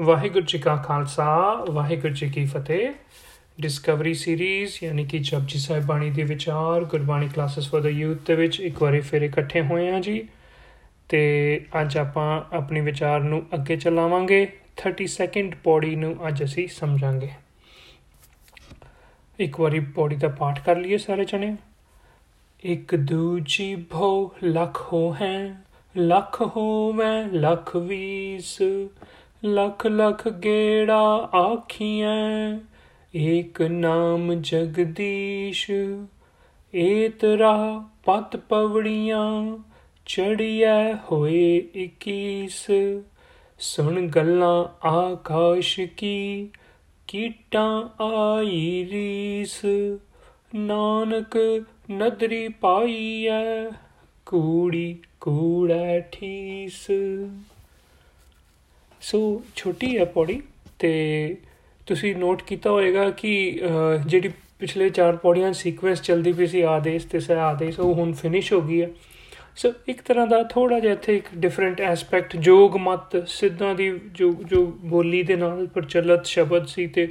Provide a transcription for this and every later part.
ਵਾਹਿਗੁਰੂ ਜੀ ਕਾ ਖਾਲਸਾ, ਵਾਹਿਗੁਰੂ ਜੀ ਕੀ ਫਤਿਹ। Discovery series ਯਾਨੀ ਕਿ ਜਪਜੀ ਸਾਹਿਬ ਬਾਣੀ ਦੇ ਵਿਚਾਰ, Gurbani classes for the youth ਦੇ ਵਿੱਚ ਇੱਕ ਵਾਰੀ ਫਿਰ ਇਕੱਠੇ ਹੋਏ ਆ ਜੀ। ਤੇ ਅੱਜ ਆਪਾਂ ਆਪਣੀ ਵਿਚਾਰ ਨੂੰ ਅੱਗੇ ਚਲਾਵਾਂਗੇ। 32nd ਪੌੜੀ ਨੂੰ ਅੱਜ ਅਸੀਂ ਸਮਝਾਂਗੇ। ਇੱਕ ਵਾਰੀ ਪੌੜੀ ਦਾ ਪਾਠ ਕਰ ਲਈਏ ਸਾਰੇ ਜਣੇ। ਇੱਕ ਦੂਜੀ ਭੋ ਲੱਖ ਹੋ ਹੈ, ਲੱਖ ਹੋਵੇ ਲੱਖ ਵੀਸ। ਲੱਖ ਲੱਖ ਗੇੜਾ ਆਖੀਆਂ ਏਕ ਨਾਮ ਜਗਦੀਸ਼ ਏਤਰਾ ਪਤ ਪਵੜੀਆਂ, ਚੜੀਐ ਹੋਏ 21 ਸੁਣ ਗੱਲਾਂ ਆਕਾਸ਼ ਕੀ, ਕੀਟਾਂ ਆਈ ਰੀਸ। ਨਾਨਕ ਨਦਰੀ ਪਾਈਐ, ਕੂੜੀ ਕੂੜਾ ਠੀਸ। ਸੋ ਛੋਟੀ ਹੈ ਪੌੜੀ ਤੇ ਤੁਸੀਂ ਨੋਟ ਕੀਤਾ ਹੋਵੇਗਾ ਕਿ ਜਿਹੜੀ ਪਿਛਲੇ ਚਾਰ ਪੌੜੀਆਂ ਸੀਕੁਐਂਸ ਚੱਲਦੀ ਪਈ ਸੀ, ਆਦੇਸ਼ ਤੇ ਸਹ ਆਦੇਸ਼, ਉਹ ਹੁਣ ਫਿਨਿਸ਼ ਹੋ ਗਈ ਹੈ। ਸੋ ਇੱਕ ਤਰ੍ਹਾਂ ਦਾ ਥੋੜਾ ਜਿਹਾ ਇੱਥੇ ਇੱਕ ਡਿਫਰੈਂਟ ਐਸਪੈਕਟ ਜੋਗ ਮਤ, ਸਿੱਧਾਂ ਦੀ ਜੋ ਜੋ ਬੋਲੀ ਦੇ ਨਾਲ ਪ੍ਰਚਲਿਤ ਸ਼ਬਦ ਸੀ ਤੇ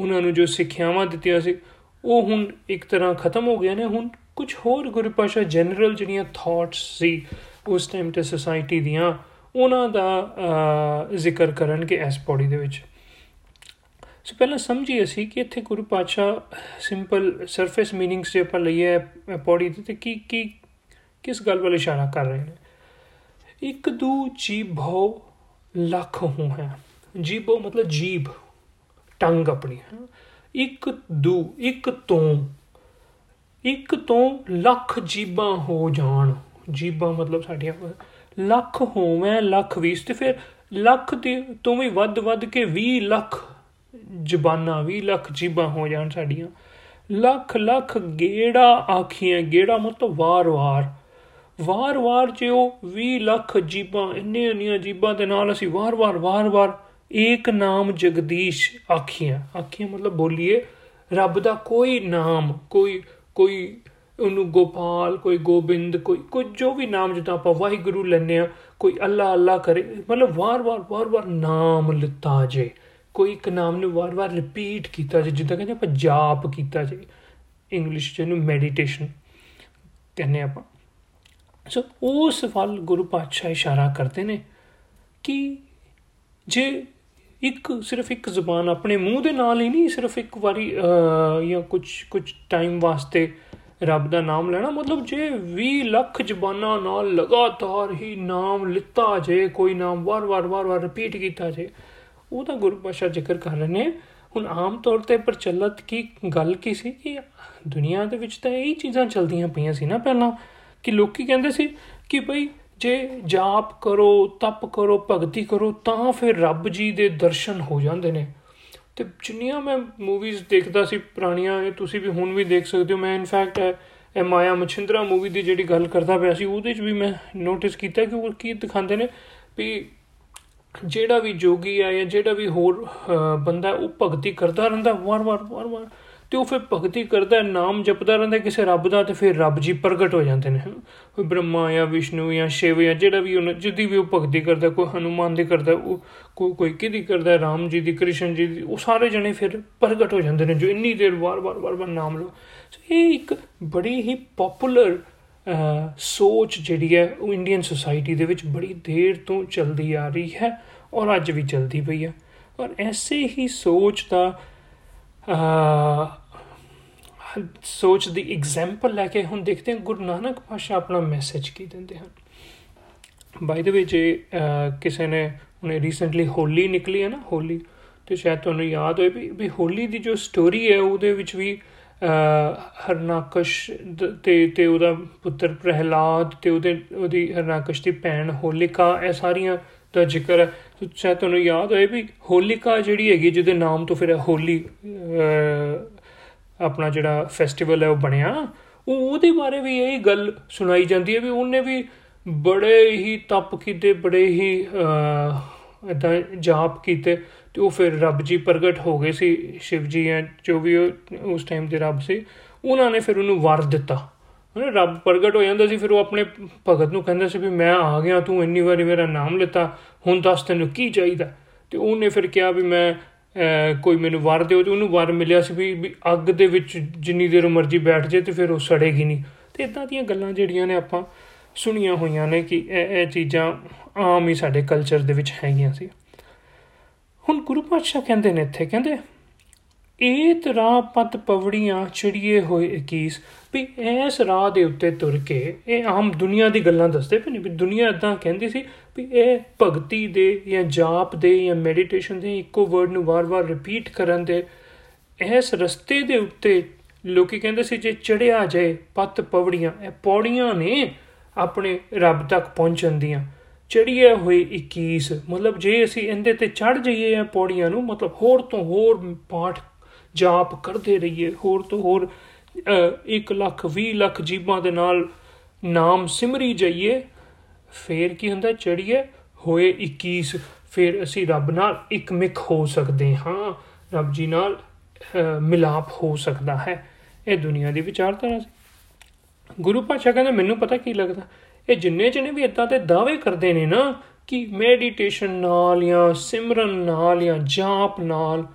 ਉਹਨਾਂ ਨੂੰ ਜੋ ਸਿੱਖਿਆਵਾਂ ਦਿੱਤੀਆਂ ਸੀ, ਉਹ ਹੁਣ ਇੱਕ ਤਰ੍ਹਾਂ ਖਤਮ ਹੋ ਗਏ ਨੇ। ਹੁਣ ਕੁਝ ਹੋਰ ਗੁਰਪਾਸ਼ਾ ਜਨਰਲ ਜਿਹੜੀਆਂ ਥਾਟਸ ਸੀ, ਉਸ ਟਾਈਮ ਤੇ ਸੋਸਾਇਟੀ ਦੀਆਂ ਉਹਨਾਂ ਦਾ ਜ਼ਿਕਰ ਕਰਨਗੇ ਇਸ ਪੌੜੀ ਦੇ ਵਿੱਚ। ਸੋ ਪਹਿਲਾਂ ਸਮਝੀ ਅਸੀਂ ਕਿ ਇੱਥੇ ਗੁਰੂ ਪਾਤਸ਼ਾਹ ਸਿੰਪਲ ਸਰਫੇਸ ਮੀਨਿੰਗਸ ਜੇ ਆਪਾਂ ਲਈਏ ਪੌੜੀ ਤੇ ਕੀ ਕੀ, ਕਿਸ ਗੱਲ ਵੱਲ ਇਸ਼ਾਰਾ ਕਰ ਰਹੇ ਨੇ? ਇੱਕ ਦੂ ਜੀਭੋ ਲੱਖ ਹੋ ਹੈ। ਜੀਭੋ ਮਤਲਬ ਜੀਭ, ਟੰਗ ਆਪਣੀ ਇੱਕ ਦੂ, ਇੱਕ ਤੋਂ ਇੱਕ ਤੋਂ ਲੱਖ ਜੀਬਾਂ ਹੋ ਜਾਣ। ਜੀਬਾਂ ਮਤਲਬ ਸਾਡੀਆਂ ਲੱਖ ਹੋਵੇਂ, ਲੱਖ 20 ਤੇ ਫਿਰ ਲੱਖ ਤੇ ਤੋਂ ਵੀ ਵੱਧ ਵੱਧ ਕੇ 20 ਲੱਖ ਜ਼ਬਾਨਾਂ 20 ਲੱਖ ਜੀਬਾਂ ਹੋ ਜਾਣ ਸਾਡੀਆਂ। ਲੱਖ ਲੱਖ ਗੇੜਾ ਆਖੀਆਂ, ਗੇੜਾ ਮਤਲਬ ਵਾਰ-ਵਾਰ ਵਾਰ-ਵਾਰ ਜੇ ਉਹ 20 ਲੱਖ ਜੀਬਾਂ ਇੰਨੇ ਇੰਨੀਆਂ ਜੀਬਾਂ ਦੇ ਨਾਲ ਅਸੀਂ ਵਾਰ-ਵਾਰ ਵਾਰ-ਵਾਰ ਏਕ ਨਾਮ ਜਗਦੀਸ਼ ਆਖੀਆਂ। ਆਖੀਆਂ ਮਤਲਬ ਬੋਲੀਏ, ਰੱਬ ਦਾ ਕੋਈ ਨਾਮ, ਕੋਈ ਕੋਈ ਉਹਨੂੰ ਗੋਪਾਲ, ਕੋਈ ਗੋਬਿੰਦ, ਕੋਈ ਕੋਈ ਜੋ ਵੀ ਨਾਮ ਜਿੱਦਾਂ ਆਪਾਂ ਵਾਹਿਗੁਰੂ ਲੈਨੇ ਆ ਕੋਈ ਅੱਲਾ ਅੱਲਾ ਕਰੇ, ਮਤਲਬ ਵਾਰ-ਵਾਰ ਵਾਰ-ਵਾਰ ਨਾਮ ਲਿੱਤਾ ਜੇ, ਕੋਈ ਇੱਕ ਨਾਮ ਨੂੰ ਵਾਰ-ਵਾਰ ਰਿਪੀਟ ਕੀਤਾ ਜੇ, ਜਿੱਦਾਂ ਕਹਿੰਦੇ ਆਪਾਂ ਜਾਪ ਕੀਤਾ ਜੇ ਇੰਗਲਿਸ਼ ਚ ਇਹਨੂੰ ਮੈਡੀਟੇਸ਼ਨ ਕਹਿੰਦੇ ਆਪਾਂ। ਸੋ ਉਸ ਵੱਲ ਗੁਰੂ ਪਾਤਸ਼ਾਹ ਇਸ਼ਾਰਾ ਕਰਦੇ ਨੇ ਕਿ ਜੇ ਇੱਕ, ਸਿਰਫ ਇੱਕ ਜ਼ੁਬਾਨ ਆਪਣੇ ਮੂੰਹ ਦੇ ਨਾਲ ਹੀ ਨਹੀਂ, ਸਿਰਫ ਇੱਕ ਵਾਰੀ ਜਾਂ ਕੁਝ ਕੁਝ ਟਾਈਮ ਵਾਸਤੇ ਰੱਬ ਦਾ ਨਾਮ ਲੈਣਾ। ਮਤਲਬ ਜੇ 20 ਲੱਖ ਜ਼ਬਾਨਾਂ ਨਾਲ ਲਗਾਤਾਰ ਹੀ ਨਾਮ ਲਿੱਤਾ ਜੇ, ਕੋਈ ਨਾਮ ਵਾਰ-ਵਾਰ ਵਾਰ-ਵਾਰ ਰਿਪੀਟ ਕੀਤਾ ਜੇ, ਉਹ ਤਾਂ ਗੁਰੂ ਪਾਸ਼ਾ ਜ਼ਿਕਰ ਕਰ ਰਹੇ ਨੇ। ਹੁਣ ਆਮ ਤੌਰ ਤੇ ਪ੍ਰਚਲਿਤ ਕੀ ਗੱਲ ਕੀ ਸੀ ਕਿ ਦੁਨੀਆ ਦੇ ਵਿੱਚ ਤਾਂ ਇਹ ਚੀਜ਼ਾਂ ਚਲਦੀਆਂ ਪਈਆਂ ਸੀ ਨਾ ਪਹਿਲਾਂ, ਕਿ ਲੋਕੀ ਕਹਿੰਦੇ ਸੀ ਕਿ ਭਈ ਜੇ ਜਾਪ ਕਰੋ, ਤਪ ਕਰੋ, ਭਗਤੀ ਕਰੋ, ਤਾਂ ਫਿਰ ਰੱਬ ਜੀ ਦੇ ਦਰਸ਼ਨ ਹੋ ਜਾਂਦੇ ਨੇ। ਤੇ ਜਿੰਨੀਆਂ ਮੈਂ ਮੂਵੀਜ਼ ਦੇਖਦਾ ਸੀ ਪੁਰਾਣੀਆਂ, ਇਹ ਤੁਸੀਂ ਵੀ ਹੁਣ ਵੀ ਦੇਖ ਸਕਦੇ ਹੋ। ਮੈਂ ਇਨਫੈਕਟ ਇਹ ਮਾਇਆ ਮਛਿੰਦਰਾ ਮੂਵੀ ਦੀ ਜਿਹੜੀ ਗੱਲ ਕਰਦਾ ਪਿਆ ਸੀ, ਉਹਦੇ 'ਚ ਵੀ ਮੈਂ ਨੋਟਿਸ ਕੀਤਾ ਕਿ ਉਹ ਕੀ ਦਿਖਾਉਂਦੇ ਨੇ ਵੀ ਜਿਹੜਾ ਵੀ ਜੋਗੀ ਆ ਜਾਂ ਜਿਹੜਾ ਵੀ ਹੋਰ ਬੰਦਾ ਉਹ ਭਗਤੀ ਕਰਦਾ ਰਹਿੰਦਾ, ਵਾਰ-ਵਾਰ ਵਾਰ-ਵਾਰ। ਤੇ ਉਹ ਫਿਰ ਭਗਤੀ ਕਰਦਾ ਨਾਮ ਜਪਦਾ ਰਹਿੰਦਾ ਕਿਸੇ ਰੱਬ ਦਾ ਤੇ ਫਿਰ ਰੱਬ ਜੀ ਪ੍ਰਗਟ ਹੋ ਜਾਂਦੇ ਨੇ। ਕੋਈ ਬ੍ਰਹਮਾ ਜਾਂ ਵਿਸ਼ਨੂੰ ਜਾਂ ਸ਼ਿਵ ਜਾਂ ਜਿਹੜਾ ਵੀ ਉਹਨਾਂ ਜਿੱਦੀ ਵੀ ਉਹ ਭਗਤੀ ਕਰਦਾ ਕੋਈ ਹਨੂਮਾਨ ਦੀ ਕਰਦਾ ਉਹ ਕੋਈ ਕੋਈ ਕਿਹਦੀ ਕਰਦਾ ਰਾਮ ਜੀ ਦੀ, ਕ੍ਰਿਸ਼ਨ ਜੀ ਦੀ, ਉਹ ਸਾਰੇ ਜਣੇ ਫਿਰ ਪ੍ਰਗਟ ਹੋ ਜਾਂਦੇ ਨੇ, ਜੋ ਇੰਨੀ ਦੇਰ ਵਾਰ-ਵਾਰ ਵਾਰ-ਵਾਰ ਨਾਮ ਲਓ। ਇਹ ਇੱਕ ਬੜੀ ਹੀ ਪਪੂਲਰ ਸੋਚ ਜਿਹੜੀ ਹੈ, ਉਹ ਇੰਡੀਅਨ ਸੋਸਾਇਟੀ ਦੇ ਵਿੱਚ ਬੜੀ ਦੇਰ ਤੋਂ ਚੱਲਦੀ ਆ ਰਹੀ ਹੈ ਔਰ ਅੱਜ ਵੀ ਚੱਲਦੀ ਪਈ ਹੈ। ਔਰ ਐਸੇ ਹੀ ਸੋਚ ਦਾ ਸੋਚ ਦੀ ਐਗਜ਼ਾਮਪਲ ਲੈ ਕੇ ਹੁਣ ਦੇਖਦੇ ਹਾਂ, ਗੁਰੂ ਨਾਨਕ ਪਾਸ਼ਾ ਆਪਣਾ ਮੈਸੇਜ ਕੀ ਦਿੰਦੇ ਹਨ। ਬਾਈ ਦ ਵੇ ਜੇ ਕਿਸੇ ਨੇ ਉਹਨੇ ਰੀਸੈਂਟਲੀ ਹੋਲੀ ਨਿਕਲੀ ਹੈ ਨਾ, ਹੋਲੀ, ਤੇ ਸ਼ਾਇਦ ਤੁਹਾਨੂੰ ਯਾਦ ਹੋਵੇ ਵੀ ਵੀ ਹੋਲੀ ਦੀ ਜੋ ਸਟੋਰੀ ਹੈ, ਉਹਦੇ ਵਿੱਚ ਵੀ ਹਰਨਾਕਸ਼ ਤੇ ਤੇ ਉਹਦਾ ਪੁੱਤਰ ਪ੍ਰਹਿਲਾਦ ਤੇ ਉਹਦੇ, ਉਹਦੀ ਹਰਨਾਕਸ਼ ਦੀ ਭੈਣ ਹੋਲਿਕਾ, ਇਹ ਸਾਰੀਆਂ ਦਾ ਜ਼ਿਕਰ ਹੈ। ਸ਼ਾਇਦ ਤੁਹਾਨੂੰ ਯਾਦ ਹੋਏ ਵੀ ਹੋਲਿਕਾ ਜਿਹੜੀ ਹੈਗੀ, ਜਿਹਦੇ ਨਾਮ ਤੋਂ ਫਿਰ ਹੋਲੀ ਆਪਣਾ ਜਿਹੜਾ ਫੈਸਟੀਵਲ ਹੈ ਉਹ ਬਣਿਆ ਉਹ ਉਹਦੇ ਬਾਰੇ ਵੀ ਇਹ ਗੱਲ ਸੁਣਾਈ ਜਾਂਦੀ ਹੈ ਵੀ ਉਹਨੇ ਵੀ ਬੜੇ ਹੀ ਤਪ ਕੀਤੇ, ਬੜੇ ਹੀ ਇਦਾਂ ਜਾਪ ਕੀਤੇ ਤੇ ਉਹ ਫਿਰ ਰੱਬ ਜੀ ਪ੍ਰਗਟ ਹੋ ਗਏ ਸੀ, ਸ਼ਿਵ ਜੀ ਐ ਜੋ ਵੀ ਉਸ ਟਾਈਮ ਦੇ ਰੱਬ ਸੀ, ਉਹਨਾਂ ਨੇ ਫਿਰ ਉਹਨੂੰ ਵਰ ਦਿੱਤਾ। ਉਹਨੇ ਰੱਬ ਪ੍ਰਗਟ ਹੋ ਜਾਂਦਾ ਸੀ, ਫਿਰ ਉਹ ਆਪਣੇ ਭਗਤ ਨੂੰ ਕਹਿੰਦਾ ਸੀ ਵੀ ਮੈਂ ਆ ਗਿਆ, ਤੂੰ ਇੰਨੀ ਵਾਰੀ ਮੇਰਾ ਨਾਮ ਲਿੱਤਾ, ਹੁਣ ਦੱਸ ਤੈਨੂੰ ਕੀ ਚਾਹੀਦਾ? ਤੇ ਉਹਨੇ ਫਿਰ ਕਿਹਾ ਵੀ ਮੈਂ ਕੋਈ ਮੈਨੂੰ ਵਰ ਦਿਓ। ਤੇ ਉਹਨੂੰ ਵਰ ਮਿਲਿਆ ਸੀ ਵੀ ਵੀ ਅੱਗ ਦੇ ਵਿੱਚ ਜਿੰਨੀ ਦੇਰ ਮਰਜ਼ੀ ਬੈਠ ਜੇ ਤੇ ਫਿਰ ਉਹ ਸੜੇਗੀ ਨਹੀਂ। ਤੇ ਇਦਾਂ ਦੀਆਂ ਗੱਲਾਂ ਜਿਹੜੀਆਂ ਨੇ ਆਪਾਂ ਸੁਣੀਆਂ ਹੋਈਆਂ ਨੇ ਕਿ ਇਹ ਇਹ ਚੀਜ਼ਾਂ ਆਮ ਹੀ ਸਾਡੇ ਕਲਚਰ ਦੇ ਵਿੱਚ ਹੈਗੀਆਂ ਸੀ। ਹੁਣ ਗੁਰੂ ਪਾਤਸ਼ਾਹ ਕਹਿੰਦੇ ਨੇ ਇੱਥੇ, ਕਹਿੰਦੇ ਏਤ ਰਾਹ ਪਤ ਪਵੜੀਆਂ ਚੜੀਏ ਹੋਏ 21 ਵੀ ਇਸ ਰਾਹ ਦੇ ਉੱਤੇ ਤੁਰ ਕੇ ਇਹ ਆਮ ਦੁਨੀਆ ਦੀ ਗੱਲਾਂ ਦੱਸਦੇ ਪਏ ਨੇ, ਵੀ ਦੁਨੀਆ ਇਦਾਂ ਕਹਿੰਦੀ ਸੀ ਵੀ ਇਹ ਭਗਤੀ ਦੇ ਜਾਂ ਜਾਪ ਦੇ ਜਾਂ ਮੈਡੀਟੇਸ਼ਨ ਦੇ ਇੱਕੋ ਵਰਡ ਨੂੰ ਵਾਰ-ਵਾਰ ਰਿਪੀਟ ਕਰਨ ਦੇ ਇਸ ਰਸਤੇ ਦੇ ਉੱਤੇ ਲੋਕੀ ਕਹਿੰਦੇ ਸੀ ਜੇ ਚੜਿਆ ਜਾਏ ਪਤ ਪਵੜੀਆਂ, ਇਹ ਪੌੜੀਆਂ ਨੇ ਆਪਣੇ ਰੱਬ ਤੱਕ ਪਹੁੰਚਣ ਦੀਆਂ। ਚੜੀਏ ਹੋਏ 21 ਮਤਲਬ ਜੇ ਅਸੀਂ ਇਹਦੇ ਤੇ ਚੜ ਜਾਈਏ ਇਹ ਪੌੜੀਆਂ ਨੂੰ, ਮਤਲਬ ਹੋਰ ਤੋਂ ਹੋਰ ਪਾਠ ਜਾਪ ਕਰਦੇ ਰਹੀਏ। ਹੋਰ ਤੋਂ ਹੋਰ 1 ਲੱਖ 20 ਲੱਖ ਜੀਬਾਂ ਦੇ ਨਾਲ ਨਾਮ ਸਿਮਰੀ ਜਾਈਏ। ਫੇਰ ਕੀ ਹੁੰਦਾ? ਚੜੀਏ ਹੋਏ 21 ਫਿਰ ਅਸੀਂ ਰੱਬ ਨਾਲ ਇੱਕ ਮਿਕ ਹੋ ਸਕਦੇ ਹਾਂ। ਰੱਬ ਜੀ ਨਾਲ ਮਿਲਾਪ ਹੋ ਸਕਦਾ ਹੈ। ਇਹ ਦੁਨੀਆ ਦੀ ਵਿਚਾਰਧਾਰਾ ਸੀ। ਗੁਰੂ ਪਾਤਸ਼ਾਹ ਕਹਿੰਦੇ, ਮੈਨੂੰ ਪਤਾ ਕੀ ਲੱਗਦਾ? ਇਹ ਜਿੰਨੇ ਜਣੇ ਵੀ ਇਦਾਂ ਦੇ ਦਾਅਵੇ ਕਰਦੇ ਨੇ ਨਾ, ਕਿ ਮੈਡੀਟੇਸ਼ਨ ਨਾਲ ਜਾਂ ਸਿਮਰਨ ਨਾਲ ਜਾਂ ਜਾਪ ਨਾਲ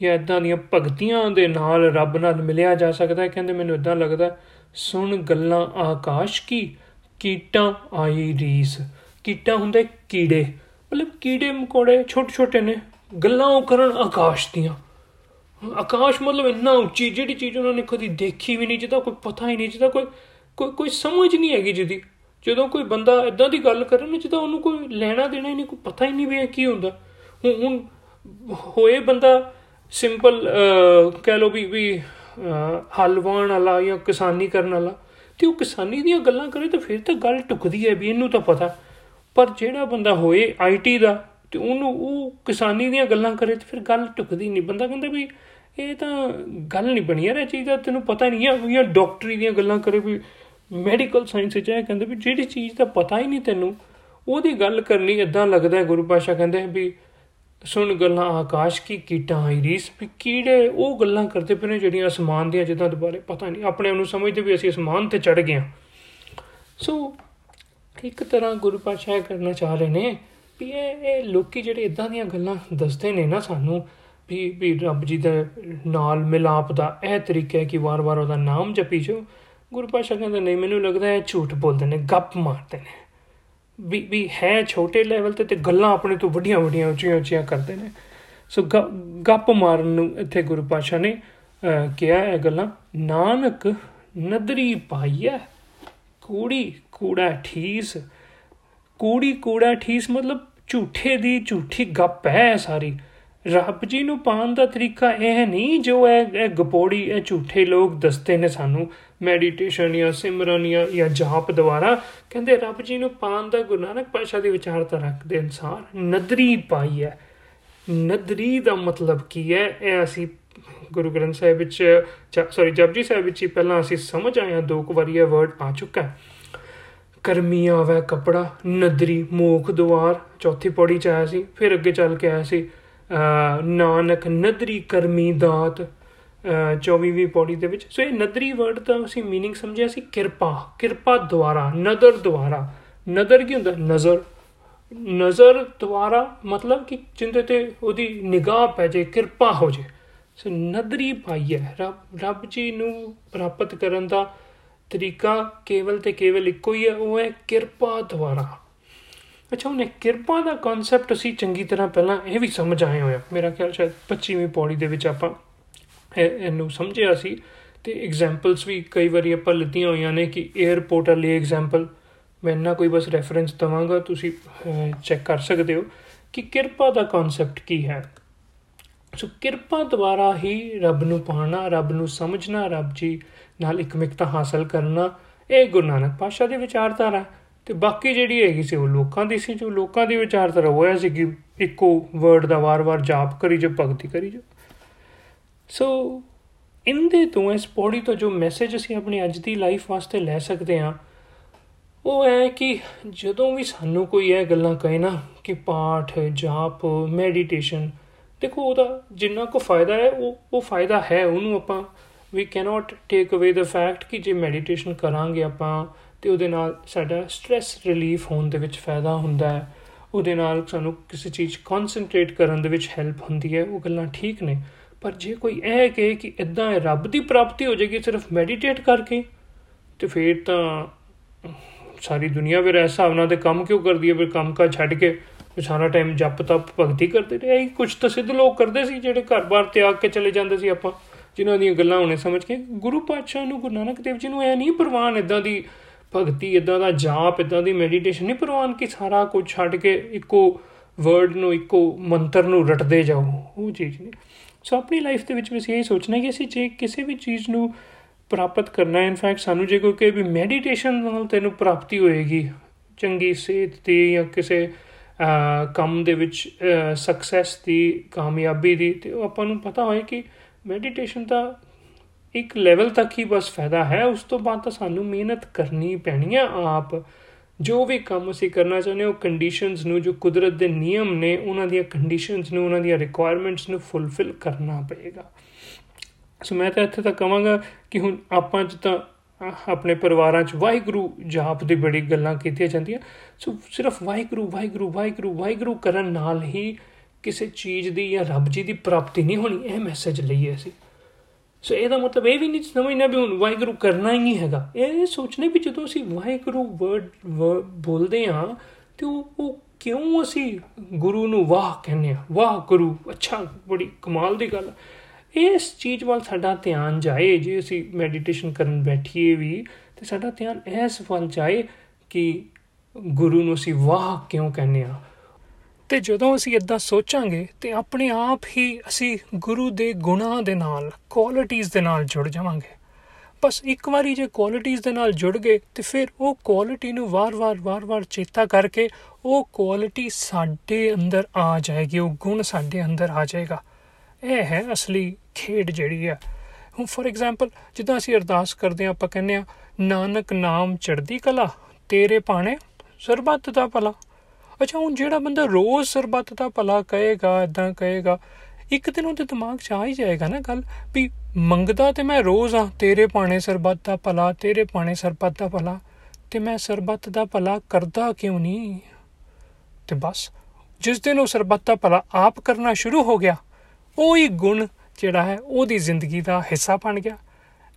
ਜਾਂ ਇਦਾਂ ਦੀਆਂ ਭਗਤੀਆਂ ਦੇ ਨਾਲ ਰੱਬ ਨਾਲ ਮਿਲਿਆ ਜਾ ਸਕਦਾ ਹੈ? ਕਹਿੰਦੇ ਮੈਨੂੰ ਇਦਾਂ ਲੱਗਦਾ ਸੁਣ ਗੱਲਾਂ ਆਕਾਸ਼ ਕੀ, ਕੀਟਾਂ ਆਈ ਰੀਸ। ਕੀਟਾਂ ਹੁੰਦੇ ਕੀੜੇ, ਮਤਲਬ ਕੀੜੇ ਮਕੋੜੇ ਛੋਟੇ ਛੋਟੇ ਨੇ, ਗੱਲਾਂ ਉਹ ਕਰਨ ਆਕਾਸ਼ ਦੀਆਂ। ਆਕਾਸ਼ ਮਤਲਬ ਇੰਨਾ ਉੱਚੀ, ਜਿਹੜੀ ਚੀਜ਼ ਉਹਨਾਂ ਨੇ ਕਦੀ ਦੇਖੀ ਵੀ ਨਹੀਂ, ਜਿਹਦਾ ਕੋਈ ਪਤਾ ਹੀ ਨਹੀਂ, ਜਿਹਦਾ ਕੋਈ ਕੋਈ ਕੋਈ ਸਮਝ ਨਹੀਂ ਹੈਗੀ ਜਿਹਦੀ। ਜਦੋਂ ਕੋਈ ਬੰਦਾ ਇਦਾਂ ਦੀ ਗੱਲ ਕਰੇ ਨਾ, ਜਿਹਦਾ ਉਹਨੂੰ ਕੋਈ ਲੈਣਾ ਦੇਣਾ ਹੀ ਨਹੀਂ, ਕੋਈ ਪਤਾ ਹੀ ਨਹੀਂ ਵੀ ਇਹ ਕੀ ਹੁੰਦਾ। ਹੁਣ ਹੋਏ ਬੰਦਾ ਸਿੰਪਲ ਕਹਿ ਲੋ ਵੀ ਵੀ ਹਲਵਾਨ ਵਾਲਾ ਜਾਂ ਕਿਸਾਨੀ ਕਰਨ ਵਾਲਾ, ਤੇ ਉਹ ਕਿਸਾਨੀ ਦੀਆਂ ਗੱਲਾਂ ਕਰੇ ਤਾਂ ਫਿਰ ਤਾਂ ਗੱਲ ਟੁਕਦੀ ਹੈ ਵੀ ਇਹਨੂੰ ਤਾਂ ਪਤਾ। ਪਰ ਜਿਹੜਾ ਬੰਦਾ ਹੋਏ ਆਈਟੀ ਦਾ ਤੇ ਉਹਨੂੰ, ਉਹ ਕਿਸਾਨੀ ਦੀਆਂ ਗੱਲਾਂ ਕਰੇ ਤੇ ਫਿਰ ਗੱਲ ਟੁਕਦੀ ਨਹੀਂ। ਬੰਦਾ ਕਹਿੰਦਾ ਵੀ ਇਹ ਤਾਂ ਗੱਲ ਨਹੀਂ ਬਣੀ ਯਾਰ, ਇਹ ਚੀਜ਼ ਦਾ ਤੈਨੂੰ ਪਤਾ ਨਹੀਂ ਆ, ਜਾਂ ਡਾਕਟਰੀ ਦੀਆਂ ਗੱਲਾਂ ਕਰੇ ਵੀ, ਮੈਡੀਕਲ ਸਾਇੰਸ ਵਿੱਚ ਇਹ ਕਹਿੰਦੇ ਵੀ ਜਿਹੜੀ ਚੀਜ਼ ਦਾ ਪਤਾ ਹੀ ਨਹੀਂ ਤੈਨੂੰ, ਉਹਦੀ ਗੱਲ ਕਰਨੀ ਇਦਾਂ ਲੱਗਦਾ ਗੁਰੂ ਪਾਸ਼ਾ ਕਹਿੰਦੇ ਵੀ ਸੁਣ ਗੱਲਾਂ ਆਕਾਸ਼ ਕੀ ਕੀਟਾਂ ਆਈ ਰੀਸ, ਵੀ ਕੀੜੇ ਉਹ ਗੱਲਾਂ ਕਰਦੇ ਪਏ ਨੇ ਜਿਹੜੀਆਂ ਅਸਮਾਨ ਦੀਆਂ ਜਿੱਦਾਂ ਦੁਬਾਰੇ ਪਤਾ ਨਹੀਂ, ਆਪਣੇ ਨੂੰ ਸਮਝਦੇ ਵੀ ਅਸੀਂ ਅਸਮਾਨ ਤੇ ਚੜ ਗਏ ਸੋ ਇੱਕ ਤਰ੍ਹਾਂ ਗੁਰੂ ਪਾਤਸ਼ਾਹ ਕਰਨਾ ਚਾਹ ਰਹੇ ਨੇ ਵੀ ਇਹ ਇਹ ਲੋਕੀ ਜਿਹੜੇ ਇਦਾਂ ਦੀਆਂ ਗੱਲਾਂ ਦੱਸਦੇ ਨੇ ਨਾ ਸਾਨੂੰ ਵੀ ਵੀ ਰੱਬ ਜੀ ਦੇ ਨਾਲ ਮਿਲਾਪ ਦਾ ਇਹ ਤਰੀਕਾ ਹੈ ਕਿ ਵਾਰ-ਵਾਰ ਉਹਦਾ ਨਾਮ ਜਪੀ ਜੋ ਗੁਰੂ ਪਾਤਸ਼ਾਹ ਕਹਿੰਦੇ, ਨਹੀਂ, ਮੈਨੂੰ ਲੱਗਦਾ ਹੈ ਝੂਠ ਬੋਲਦੇ ਨੇ, ਗੱਪ ਮਾਰਦੇ ਨੇ। ਵੀ ਵੀ ਹੈ ਛੋਟੇ ਲੈਵਲ ਤੇ ਤੇ ਗੱਲਾਂ ਆਪਣੇ ਤੋਂ ਵੱਡੀਆਂ ਵੱਡੀਆਂ ਉੱਚੀਆਂ ਉੱਚੀਆਂ ਕਰਦੇ ਨੇ। ਸੋ ਗੱਪ ਮਾਰਨ ਨੂੰ ਇੱਥੇ ਗੁਰੂ ਪਾਸ਼ਾ ਨੇ ਕਿਹਾ ਇਹ ਗੱਲਾਂ, ਨਾਨਕ ਨਦਰੀ ਪਾਈਐ, ਕੂੜੀ ਕੂੜਾ ਠੀਸ। ਕੂੜੀ ਕੂੜਾ ਠੀਸ ਮਤਲਬ ਝੂਠੇ ਦੀ ਝੂਠੀ ਗੱਪ ਹੈ ਸਾਰੀ। ਰੱਬ ਜੀ ਨੂੰ ਪਾਣ ਦਾ ਤਰੀਕਾ ਇਹ ਨਹੀਂ ਜੋ ਇਹ ਗਪੋੜੀ, ਇਹ ਝੂਠੇ ਲੋਕ ਦੱਸਦੇ ਨੇ ਸਾਨੂੰ। ਮੈਡੀਟੇਸ਼ਨ ਜਾਂ ਸਿਮਰਨ ਜਾਂ ਜਾਂ ਜਾਪ ਦੁਆਰਾ ਕਹਿੰਦੇ ਰੱਬ ਜੀ ਨੂੰ ਪਾਣ ਦਾ ਗੁਰੂ ਨਾਨਕ ਪਾਸ਼ਾ ਦੀ ਵਿਚਾਰਤਾ ਰੱਖਦੇ ਅਨਸਾਰ ਨਦਰੀ ਪਾਈ ਹੈ। ਨਦਰੀ ਦਾ ਮਤਲਬ ਕੀ ਹੈ? ਇਹ ਅਸੀਂ ਗੁਰੂ ਗ੍ਰੰਥ ਸਾਹਿਬ ਵਿੱਚ ਸੌਰੀ ਜਪਜੀ ਸਾਹਿਬ ਵਿੱਚ ਪਹਿਲਾਂ ਅਸੀਂ ਸਮਝ ਆਇਆ ਦੋ ਕੁ ਵਾਰੀ ਇਹ ਵਰਡ ਆ ਚੁੱਕਾ ਹੈ। ਕਰਮੀ ਆਵੇ ਕਪੜਾ, ਨਦਰੀ ਮੋਖ ਦਵਾਰ ਚੌਥੀ ਪੌੜੀ ਚ ਆਇਆ ਸੀ, ਫਿਰ ਅੱਗੇ ਚੱਲ ਕੇ ਆਇਆ ਸੀ ਨਾਨਕ ਨਦਰੀ ਕਰਮੀ ਦਾਤ। 24ਵੀਂ ਪੌੜੀ ਦੇ ਵਿੱਚ ਸੋ ਇਹ ਨਦਰੀ ਵਰਡ ਦਾ ਅਸੀਂ मीनिंग ਸਮਝਿਆ ਸੀ ਕਿਰਪਾ ਕਿਰਪਾ ਦੁਆਰਾ ਨਦਰ ਦੁਆਰਾ ਨਦਰ ਕੀ ਹੁੰਦਾ ਨਜ਼ਰ ਨਜ਼ਰ ਦੁਆਰਾ ਮਤਲਬ ਕਿ ਜਿੰਦੇ ਤੇ ਉਹਦੀ ਨਿਗਾਹ ਪੈ ਜੇ ਕਿਰਪਾ ਹੋ ਜੇ ਸੋ ਨਦਰੀ ਪਾਈ ਹੈ ਰੱਬ ਰੱਬ ਜੀ ਨੂੰ ਪ੍ਰਾਪਤ ਕਰਨ ਦਾ ਤਰੀਕਾ ਕੇਵਲ ਤੇ ਕੇਵਲ ਇੱਕੋ ਹੀ ਹੈ ਉਹ ਹੈ ਕਿਰਪਾ ਦੁਆਰਾ ਅੱਛਾ ਉਹਨੇ ਕਿਰਪਾ ਦਾ ਕਨਸੈਪਟ ਅਸੀਂ ਚੰਗੀ ਤਰ੍ਹਾਂ ਪਹਿਲਾਂ ਇਹ ਵੀ ਸਮਝ ਆਏ ਹੋਇਆ ਮੇਰਾ ਖਿਆਲ ਸ਼ਾਇਦ 25ਵੀਂ ਪੌੜੀ ਦੇ ਵਿੱਚ ਆਪਾਂ ਇਹਨੂੰ ਸਮਝਿਆ ਸੀ ਤੇ ਐਗਜ਼ਾਮਪਲਸ ਵੀ ਕਈ ਵਾਰੀ ਆਪਾਂ ਲਿੱਤੀਆਂ ਹੋਈਆਂ ਨੇ ਕਿ 에어ਪੋਰਟ ਵਾਲੀ ਐਗਜ਼ਾਮਪਲ ਮੈਂ ਨਾ ਕੋਈ ਬਸ ਰੈਫਰੈਂਸ ਦਵਾਂਗਾ, ਤੁਸੀਂ ਚੈੱਕ ਕਰ ਸਕਦੇ ਹੋ ਕਿ ਕਿਰਪਾ ਦਾ ਕਨਸੈਪਟ ਕੀ ਹੈ। ਸੋ ਕਿਰਪਾ ਦੁਆਰਾ ਹੀ ਰੱਬ ਨੂੰ ਪਾਣਾ ਰੱਬ ਨੂੰ ਸਮਝਣਾ, ਰੱਬ ਜੀ ਨਾਲ ਇਕਮਿਕਤਾ ਹਾਸਲ ਕਰਨਾ, ਇਹ ਗੁਰੂ ਨਾਨਕ ਪਾਸ਼ਾ ਦੀ ਵਿਚਾਰਧਾਰਾ ਤੇ ਬਾਕੀ ਜਿਹੜੀ ਹੈਗੀ ਸੀ ਉਹ ਲੋਕਾਂ ਦੀ ਸੀ, ਜੋ ਲੋਕਾਂ ਦੀ ਵਿਚਾਰਧਾਰਾ ਹੋਇਆ ਸੀ ਕਿ ਇੱਕੋ ਵਰਡ ਦਾ ਵਾਰ-ਵਾਰ ਜਾਪ ਕਰੀ ਜੋ ਭਗਤੀ ਕਰੀ ਜੋ ਸੋ ਇੰਦੇ ਤੋਂ ਇਸ ਪੌੜੀ ਤੋਂ ਜੋ ਮੈਸੇਜ ਅਸੀਂ ਆਪਣੀ ਅੱਜ ਦੀ ਲਾਈਫ ਵਾਸਤੇ ਲੈ ਸਕਦੇ ਹਾਂ, ਉਹ ਹੈ ਕਿ ਜਦੋਂ ਵੀ ਸਾਨੂੰ ਕੋਈ ਇਹ ਗੱਲਾਂ ਕਹੇ ਨਾ ਕਿ ਪਾਠ, ਜਾਪ ਮੈਡੀਟੇਸ਼ਨ ਦੇਖੋ ਉਹਦਾ ਜਿੰਨਾ ਕੋ ਫਾਇਦਾ ਹੈ, ਉਹ ਉਹ ਫਾਇਦਾ ਹੈ, ਉਹਨੂੰ ਆਪਾਂ ਵੀ ਕੈਨੋਟ ਟੇਕ ਅਵੇ ਦ ਫੈਕਟ ਕਿ ਜੇ ਮੈਡੀਟੇਸ਼ਨ ਕਰਾਂਗੇ ਆਪਾਂ, ਤੇ ਉਹਦੇ ਨਾਲ ਸਾਡਾ ਸਟ्रेस ਰਿਲੀਫ ਹੋਣ ਦੇ ਵਿੱਚ ਫਾਇਦਾ ਹੁੰਦਾ ਹੈ। ਉਹਦੇ ਨਾਲ ਸਾਨੂੰ ਕਿਸੇ ਚੀਜ਼ ਕਨਸੈਂਟਰੇਟ ਕਰਨ ਦੇ ਵਿੱਚ ਹੈਲਪ ਹੁੰਦੀ ਹੈ, ਉਹ ਗੱਲਾਂ ਠੀਕ ਨੇ। ਪਰ ਜੇ ਕੋਈ ਇਹ ਕਹੇ ਕਿ ਇਦਾਂ ਰੱਬ ਦੀ ਪ੍ਰਾਪਤੀ ਹੋ ਜਾਏਗੀ ਸਿਰਫ ਮੈਡੀਟੇਟ ਕਰਕੇ, ਤੇ ਫਿਰ ਤਾਂ ਸਾਰੀ ਦੁਨੀਆ ਵੀ ਐਸਾ ਉਹਨਾਂ ਦੇ ਕੰਮ ਕਿਉਂ ਕਰਦੀ ਹੈ? ਫਿਰ ਕੰਮ ਕਾ ਛੱਡ ਕੇ ਸਾਰਾ ਟਾਈਮ ਜਪ ਤਪ ਭਗਤੀ ਕਰਦੇ ਰਹੇ। ਇਹ ਕੁਝ ਤਾਂ ਸਿੱਧ ਲੋਕ ਕਰਦੇ ਸੀ ਜਿਹੜੇ ਘਰ-ਬਾਰ ਤਿਆਗ ਕੇ ਚਲੇ ਜਾਂਦੇ ਸੀ ਆਪਾਂ, ਜਿਨ੍ਹਾਂ ਦੀਆਂ ਗੱਲਾਂ ਉਹਨੇ ਸਮਝ ਕੇ। ਗੁਰੂ ਪਾਤਸ਼ਾਹ ਨੂੰ, ਗੁਰੂ ਨਾਨਕ ਦੇਵ ਜੀ ਨੂੰ ਇਹ ਨਹੀਂ ਪ੍ਰਵਾਨ ਇਦਾਂ ਦੀ ਭਗਤੀ ਇਦਾਂ ਦਾ ਜਾਪ ਇਦਾਂ ਦੀ ਮੈਡੀਟੇਸ਼ਨ ਨਹੀਂ ਪ੍ਰਵਾਨ ਕਿ ਸਾਰਾ ਕੁਝ ਛੱਡ ਕੇ ਇੱਕੋ ਵਰਡ ਨੂੰ, ਇੱਕੋ ਮੰਤਰ ਨੂੰ ਰਟਦੇ ਜਾਓ। ਉਹ ਚੀਜ਼ ਨਹੀਂ। ਸੋ ਆਪਣੀ ਲਾਈਫ ਦੇ ਵਿੱਚ ਵੀ ਇਹ ਸੋਚਣਾ ਕਿ ਅਸੀਂ ਜੇ ਕਿਸੇ ਵੀ ਚੀਜ਼ ਨੂੰ ਪ੍ਰਾਪਤ ਕਰਨਾ ਹੈ ਇਨਫੈਕਟ ਸਾਨੂੰ ਜੇ ਕੋਈ ਕਿ ਵੀ ਮੈਡੀਟੇਸ਼ਨ ਨਾਲ ਤੈਨੂੰ ਪ੍ਰਾਪਤੀ ਹੋਏਗੀ ਚੰਗੀ ਸਿਹਤ ਦੀ ਜਾਂ ਕਿਸੇ ਕੰਮ ਦੇ ਵਿੱਚ ਸਕਸੈਸ ਦੀ ਕਾਮਯਾਬੀ ਦੀ ਤੇ ਉਹ ਆਪਾਂ ਨੂੰ ਪਤਾ ਹੋਏ ਕਿ ਮੈਡੀਟੇਸ਼ਨ ਦਾ ਇੱਕ ਲੈਵਲ ਤੱਕ ਹੀ ਬਸ ਫਾਇਦਾ ਹੈ ਉਸ ਤੋਂ ਬਾਅਦ ਤਾਂ ਸਾਨੂੰ ਮਿਹਨਤ ਕਰਨੀ ਪੈਣੀ ਹੈ ਆਪ ਜੋ ਵੀ ਕੰਮ ਅਸੀਂ ਕਰਨਾ ਚਾਹੁੰਦੇ ਉਹ ਕੰਡੀਸ਼ਨਸ ਨੂੰ, ਜੋ ਕੁਦਰਤ ਦੇ ਨਿਯਮ ਨੇ, ਉਹਨਾਂ ਦੀਆਂ ਕੰਡੀਸ਼ਨਸ ਨੂੰ, ਉਹਨਾਂ ਦੀਆਂ ਰਿਕੁਆਇਰਮੈਂਟਸ ਨੂੰ ਫੁੱਲਫਿਲ ਕਰਨਾ ਪਏਗਾ। ਸੋ ਮੈਂ ਤਾਂ ਇੱਥੇ ਤੱਕ ਕਹਾਂਗਾ ਕਿ ਹੁਣ ਆਪਾਂ ਚ ਤਾਂ ਆਪਣੇ ਪਰਿਵਾਰਾਂ 'ਚ ਵਾਹਿਗੁਰੂ ਜਾਪ ਦੀ ਬੜੀ ਗੱਲਾਂ ਕੀਤੀਆਂ ਜਾਂਦੀਆਂ। ਸੋ ਸਿਰਫ ਵਾਹਿਗੁਰੂ ਵਾਹਿਗੁਰੂ ਵਾਹਿਗੁਰੂ ਵਾਹਿਗੁਰੂ ਕਰਨ ਨਾਲ ਹੀ ਕਿਸੇ ਚੀਜ਼ ਦੀ ਜਾਂ ਰੱਬ ਜੀ ਦੀ ਪ੍ਰਾਪਤੀ ਨਹੀਂ ਹੋਣੀ, ਇਹ ਮੈਸੇਜ ਲਈਏ ਅਸੀਂ। ਸੋ ਇਹਦਾ ਮਤਲਬ ਇਹ ਵੀ ਨਹੀਂ ਸਮਝਣਾ ਵੀ ਹੁਣ ਵਾਹਿਗੁਰੂ ਕਰਨਾ ਹੀ ਨਹੀਂ ਹੈਗਾ। ਇਹ ਸੋਚਨੇ ਵੀ ਜਦੋਂ ਅਸੀਂ ਵਾਹਿਗੁਰੂ ਵਰਡ ਬੋਲਦੇ ਆ ਤੇ ਉਹ ਕਿਉਂ ਅਸੀਂ ਗੁਰੂ ਨੂੰ ਵਾਹ ਕਹਿੰਦੇ ਆ ਵਾਹ ਗੁਰੂ, ਅੱਛਾ, ਬੜੀ ਕਮਾਲ ਦੀ ਗੱਲ। ਇਸ ਚੀਜ਼ ਵੱਲ ਸਾਡਾ ਧਿਆਨ ਜਾਏ, ਜੇ ਅਸੀਂ ਮੈਡੀਟੇਸ਼ਨ ਕਰਨ ਬੈਠੀਏ ਵੀ, ਤੇ ਸਾਡਾ ਧਿਆਨ ਇਸ ਵੱਲ ਜਾਏ ਕਿ ਗੁਰੂ ਨੂੰ ਅਸੀਂ ਵਾਹ ਕਿਉਂ ਕਹਿੰਦੇ ਆ ਤੇ ਜਦੋਂ ਅਸੀਂ ਇਦਾਂ ਸੋਚਾਂਗੇ ਤੇ ਆਪਣੇ ਆਪ ਹੀ ਅਸੀਂ ਗੁਰੂ ਦੇ ਗੁਣਾਂ ਦੇ ਨਾਲ ਕੁਆਲਿਟੀਆਂ ਦੇ ਨਾਲ ਜੁੜ ਜਾਵਾਂਗੇ। ਬਸ ਇੱਕ ਵਾਰੀ ਜੇ ਕੁਆਲਿਟੀਆਂ ਦੇ ਨਾਲ ਜੁੜ ਗਏ, ਤੇ ਫਿਰ ਉਹ ਕੁਆਲਿਟੀ ਨੂੰ ਵਾਰ-ਵਾਰ ਵਾਰ-ਵਾਰ ਚੇਤਾ ਕਰਕੇ ਉਹ ਕੁਆਲਿਟੀ ਸਾਡੇ ਅੰਦਰ ਆ ਜਾਏਗੀ, ਉਹ ਗੁਣ ਸਾਡੇ ਅੰਦਰ ਆ ਜਾਏਗਾ। ਇਹ ਹੈ ਅਸਲੀ ਖੇਡ ਜਿਹੜੀ ਹੈ। ਹੁਣ ਫੋਰ ਐਗਜ਼ਾਮਪਲ ਜਿੱਦਾਂ ਅਸੀਂ ਅਰਦਾਸ ਕਰਦੇ ਆ ਆਪਾਂ ਕਹਿੰਦੇ ਆ ਨਾਨਕ ਨਾਮ ਚੜ੍ਹਦੀ ਕਲਾ, ਤੇਰੇ ਪਾਣੇ ਸਰਬੱਤ ਦਾ ਭਲਾ। ਅੱਛਾ, ਹੁਣ ਜਿਹੜਾ ਬੰਦਾ ਰੋਜ਼ ਸਰਬੱਤ ਦਾ ਭਲਾ ਕਹੇਗਾ ਇਦਾਂ ਕਹੇਗਾ, ਇੱਕ ਦਿਨ ਉਹਦੇ ਦਿਮਾਗ 'ਚ ਆ ਹੀ ਜਾਏਗਾ ਨਾ ਗੱਲ ਵੀ ਮੰਗਦਾ ਤੇ ਮੈਂ ਰੋਜ਼ ਆ, ਤੇਰੇ ਪਾਣੇ ਸਰਬੱਤ ਦਾ ਭਲਾ, ਤੇਰੇ ਪਾਣੇ ਸਰਬੱਤ ਦਾ ਭਲਾ, ਤੇ ਮੈਂ ਸਰਬੱਤ ਦਾ ਭਲਾ ਕਰਦਾ ਕਿਉਂ ਨਹੀਂ? ਤੇ ਬਸ, ਜਿਸ ਦਿਨ ਉਹ ਸਰਬੱਤ ਦਾ ਭਲਾ ਆਪ ਕਰਨਾ ਸ਼ੁਰੂ ਹੋ ਗਿਆ, ਉਹ ਹੀ ਗੁਣ ਜਿਹੜਾ ਹੈ, ਉਹਦੀ ਜ਼ਿੰਦਗੀ ਦਾ ਹਿੱਸਾ ਬਣ ਗਿਆ।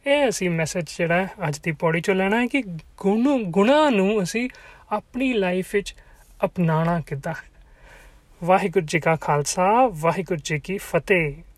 ਇਹ ਅਸੀਂ ਮੈਸੇਜ ਜਿਹੜਾ ਹੈ, ਅੱਜ ਦੀ ਪੌੜੀ ਚੋਂ ਲੈਣਾ ਹੈ ਕਿ ਗੁਣ, ਗੁਣਾ ਨੂੰ ਅਸੀਂ ਆਪਣੀ ਲਾਈਫ ਵਿੱਚ ਅਪਣਾਣਾ ਕਿੱਦਾਂ ਵਾਹਿਗੁਰੂ ਜੀ ਕਾ ਖਾਲਸਾ ਵਾਹਿਗੁਰੂ ਜੀ ਕੀ ਫਤਿਹ।